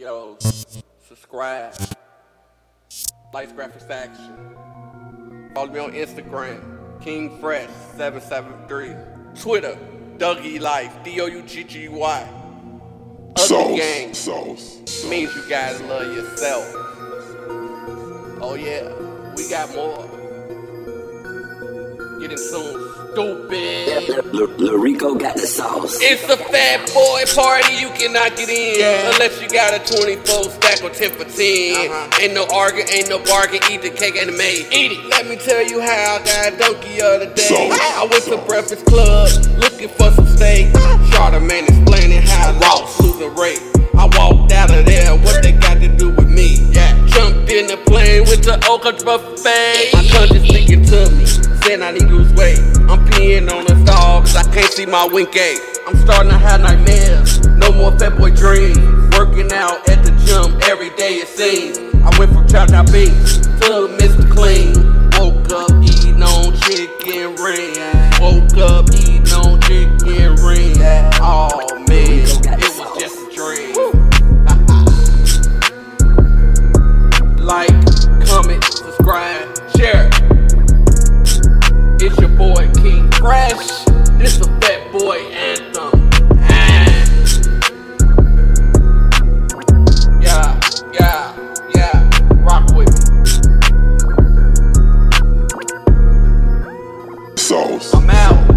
Yo, subscribe. Lights Graphics Action. Follow me on Instagram, King Fresh 773. Twitter, Dougie Life, D O U G G Y. Sauce, Gang sauce. means you gotta love yourself. Oh yeah, we got more. Getting soon, stupid. Larico got the sauce. It's a fat boy party, you cannot get in Unless you got a 24 stack or 10 for 10 uh-huh. Ain't no arguing, ain't no bargain, eat the cake and the maid Eat it. Let me tell you how I got a donkey the other day. Sauce, I went to. Breakfast Club, looking for some steak. Charlamagne explaining how I lost Susan Ray with the Oka buffet. My conscience speaking to me, saying I need to lose weight. I'm peeing on the stall, cause I can't see my wink eight I'm starting to have nightmares, no more fat boy dreams. Working out at the gym every day it seems. I went from chow chow beans to Mr. Clean. Woke up eating on chicken ring Woke up eating on chicken ring Oh sauce. I'm out.